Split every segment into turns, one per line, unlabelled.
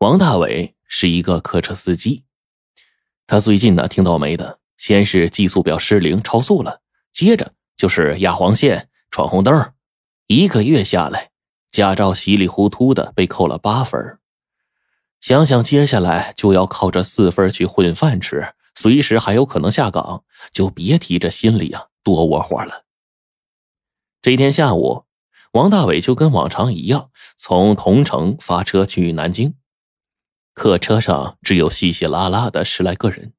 王大伟是一个客车司机，他最近呢挺倒霉的，先是计速表失灵超速了，接着就是压黄线闯红灯，一个月下来，驾照稀里糊涂的被扣了八分。想想接下来就要靠这四分去混饭吃，随时还有可能下岗，就别提这心里啊多窝火了。这天下午，王大伟就跟往常一样，从桐城发车去南京。客车上只有稀稀拉拉的十来个人，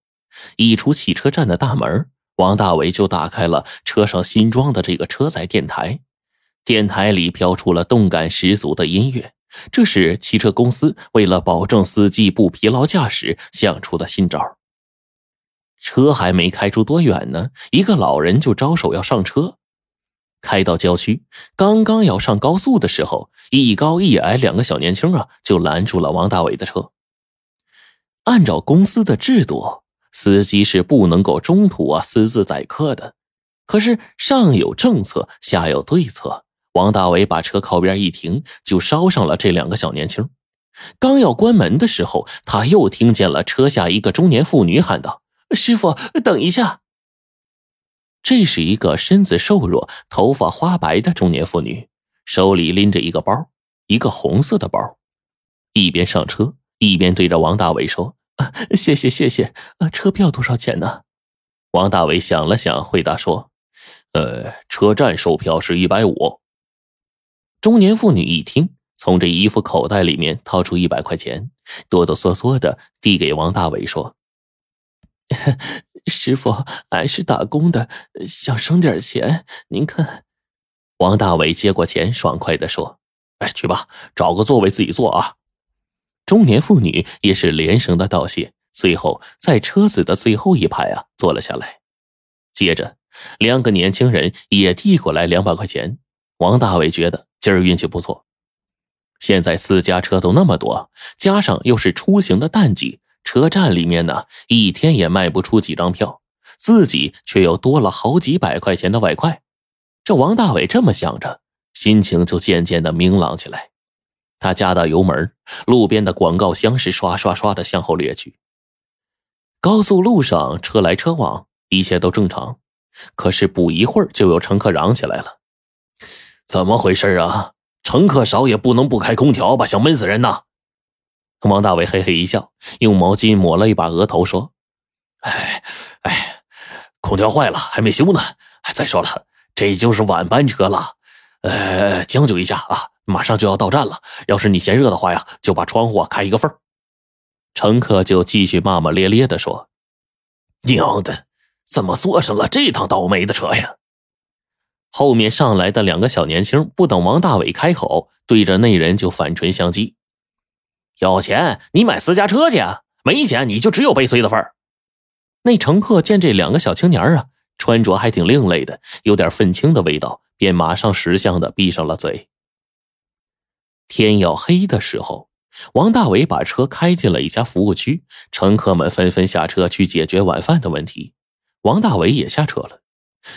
一出汽车站的大门，王大伟就打开了车上新装的这个车载电台，电台里飘出了动感十足的音乐。这是汽车公司为了保证司机不疲劳驾驶想出的新招。车还没开出多远呢，一个老人就招手要上车。开到郊区，刚刚要上高速的时候，一高一矮两个小年轻啊，就拦住了王大伟的车。按照公司的制度，司机是不能够中途啊私自载客的。可是上有政策，下有对策。王大伟把车靠边一停，就捎上了这两个小年轻。刚要关门的时候，他又听见了车下一个中年妇女喊道：“师傅，等一下。”这是一个身子瘦弱、头发花白的中年妇女，手里拎着一个包，一个红色的包，一边上车一边对着王大伟说。谢谢谢谢，啊，车票多少钱呢？王大伟想了想，回答说：“呃，车站售票是一百五。”中年妇女一听，从这衣服口袋里面掏出一百块钱，哆哆嗦嗦的递给王大伟说：“ 师傅，俺是打工的，想省点钱，您看。”王大伟接过钱，爽快的说：“哎，去吧，找个座位自己坐啊。”中年妇女也是连声的道谢，最后在车子的最后一排啊坐了下来。接着，两个年轻人也递过来两百块钱。王大伟觉得今儿运气不错，现在私家车都那么多，加上又是出行的淡季，车站里面呢一天也卖不出几张票，自己却又多了好几百块钱的外快。这王大伟这么想着，心情就渐渐的明朗起来。他加大油门，路边的广告箱是刷刷刷的向后掠去。高速路上车来车往，一切都正常。可是不一会儿，就有乘客嚷起来了：“怎么回事啊？乘客少也不能不开空调吧？想闷死人呐！”王大伟嘿嘿一笑，用毛巾抹了一把额头，说：“哎哎，空调坏了还没修呢。再说了，这就是晚班车了，呃，将就一下啊。”马上就要到站了，要是你嫌热的话呀，就把窗户开一个缝乘客就继续骂骂咧咧的说：“娘的，怎么坐上了这趟倒霉的车呀？”后面上来的两个小年轻不等王大伟开口，对着那人就反唇相讥：“有钱你买私家车去啊，没钱你就只有被催的份儿。”那乘客见这两个小青年啊，穿着还挺另类的，有点愤青的味道，便马上识相的闭上了嘴。天要黑的时候，王大伟把车开进了一家服务区，乘客们纷纷下车去解决晚饭的问题。王大伟也下车了，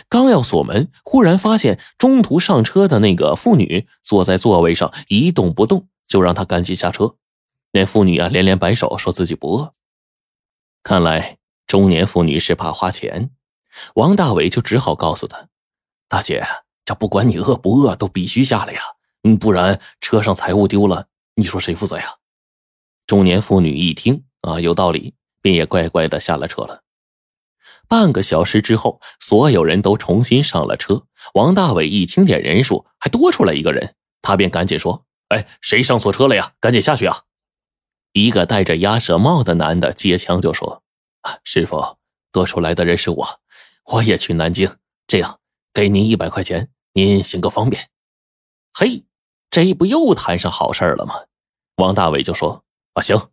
刚要锁门，忽然发现中途上车的那个妇女坐在座位上一动不动，就让他赶紧下车。那妇女啊连连摆手，说自己不饿。看来中年妇女是怕花钱，王大伟就只好告诉她：“大姐，这不管你饿不饿，都必须下来呀。”嗯，不然车上财物丢了，你说谁负责呀？中年妇女一听啊，有道理，便也乖乖的下了车了。半个小时之后，所有人都重新上了车。王大伟一清点人数，还多出来一个人，他便赶紧说：“哎，谁上错车了呀？赶紧下去啊！”一个戴着鸭舌帽的男的接枪就说：“啊，师傅，多出来的人是我，我也去南京。这样，给您一百块钱，您行个方便。”嘿。这不又谈上好事了吗？王大伟就说：“啊，行。”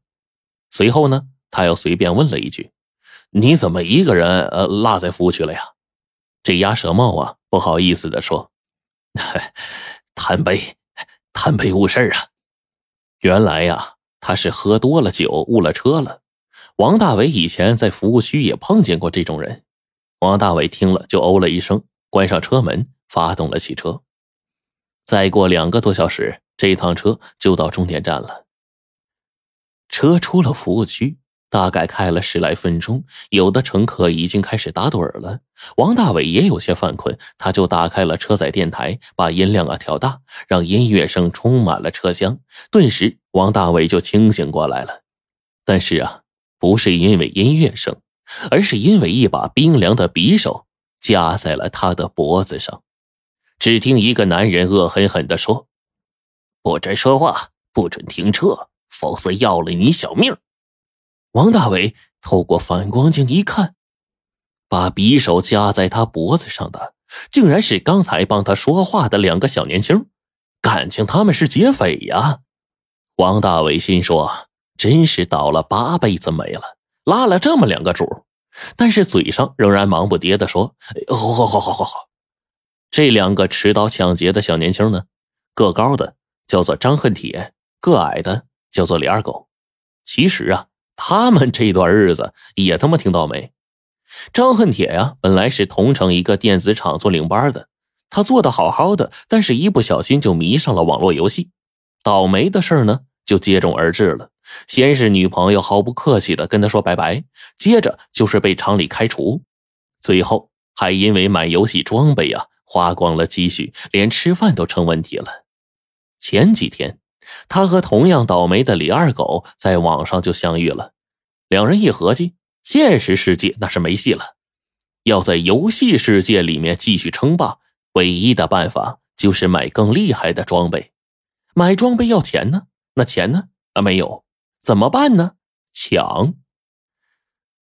随后呢，他又随便问了一句：“你怎么一个人呃落在服务区了呀？”这鸭舌帽啊，不好意思的说：“贪杯，贪杯误事啊。”原来呀，他是喝多了酒误了车了。王大伟以前在服务区也碰见过这种人。王大伟听了就哦了一声，关上车门，发动了汽车。再过两个多小时，这趟车就到终点站了。车出了服务区，大概开了十来分钟，有的乘客已经开始打盹了。王大伟也有些犯困，他就打开了车载电台，把音量啊调大，让音乐声充满了车厢。顿时，王大伟就清醒过来了。但是啊，不是因为音乐声，而是因为一把冰凉的匕首夹在了他的脖子上。只听一个男人恶狠狠地说：“不准说话，不准停车，否则要了你小命！”王大伟透过反光镜一看，把匕首夹在他脖子上的，竟然是刚才帮他说话的两个小年轻，感情他们是劫匪呀！王大伟心说：“真是倒了八辈子霉了，拉了这么两个主。”但是嘴上仍然忙不迭地说：“好好好好好好。”这两个持刀抢劫的小年轻呢，个高的叫做张恨铁，个矮的叫做李二狗。其实啊，他们这段日子也他妈挺倒霉。张恨铁呀，本来是同城一个电子厂做领班的，他做的好好的，但是一不小心就迷上了网络游戏。倒霉的事呢，就接踵而至了。先是女朋友毫不客气的跟他说拜拜，接着就是被厂里开除，最后还因为买游戏装备啊。花光了积蓄，连吃饭都成问题了。前几天，他和同样倒霉的李二狗在网上就相遇了。两人一合计，现实世界那是没戏了，要在游戏世界里面继续称霸，唯一的办法就是买更厉害的装备。买装备要钱呢，那钱呢？啊，没有，怎么办呢？抢！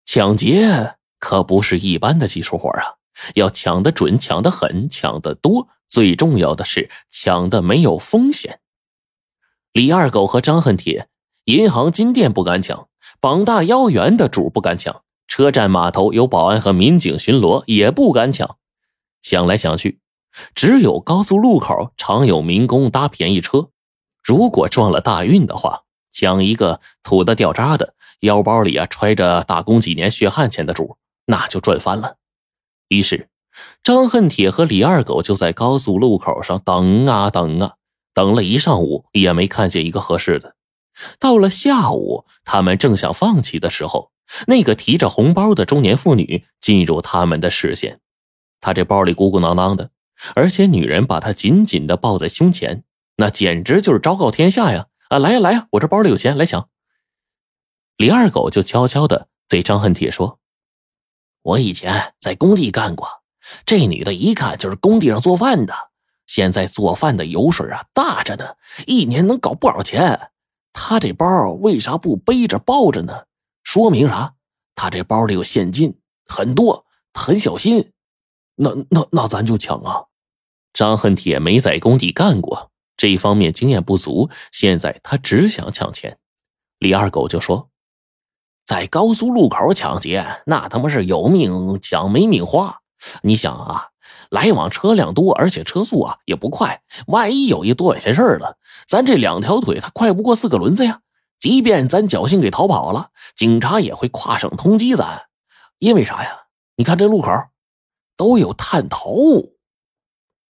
抢劫可不是一般的技术活啊！要抢得准，抢得狠，抢得多，最重要的是抢的没有风险。李二狗和张恨铁，银行、金店不敢抢，膀大腰圆的主不敢抢，车站码头有保安和民警巡逻也不敢抢。想来想去，只有高速路口常有民工搭便宜车，如果撞了大运的话，抢一个土的掉渣的，腰包里啊揣着打工几年血汗钱的主，那就赚翻了。于是，张恨铁和李二狗就在高速路口上等啊等啊，等了一上午也没看见一个合适的。到了下午，他们正想放弃的时候，那个提着红包的中年妇女进入他们的视线。她这包里鼓鼓囊囊的，而且女人把她紧紧的抱在胸前，那简直就是昭告天下呀！啊，来呀来呀，我这包里有钱，来抢！李二狗就悄悄的对张恨铁说。我以前在工地干过，这女的一看就是工地上做饭的。现在做饭的油水啊大着呢，一年能搞不少钱。她这包为啥不背着抱着呢？说明啥？她这包里有现金很多，很小心。那那那咱就抢啊！张恨铁没在工地干过，这方面经验不足。现在他只想抢钱。李二狗就说。在高速路口抢劫，那他妈是有命抢没命花。你想啊，来往车辆多，而且车速啊也不快，万一有一多管闲事了，咱这两条腿它快不过四个轮子呀。即便咱侥幸给逃跑了，警察也会跨省通缉咱。因为啥呀？你看这路口都有探头。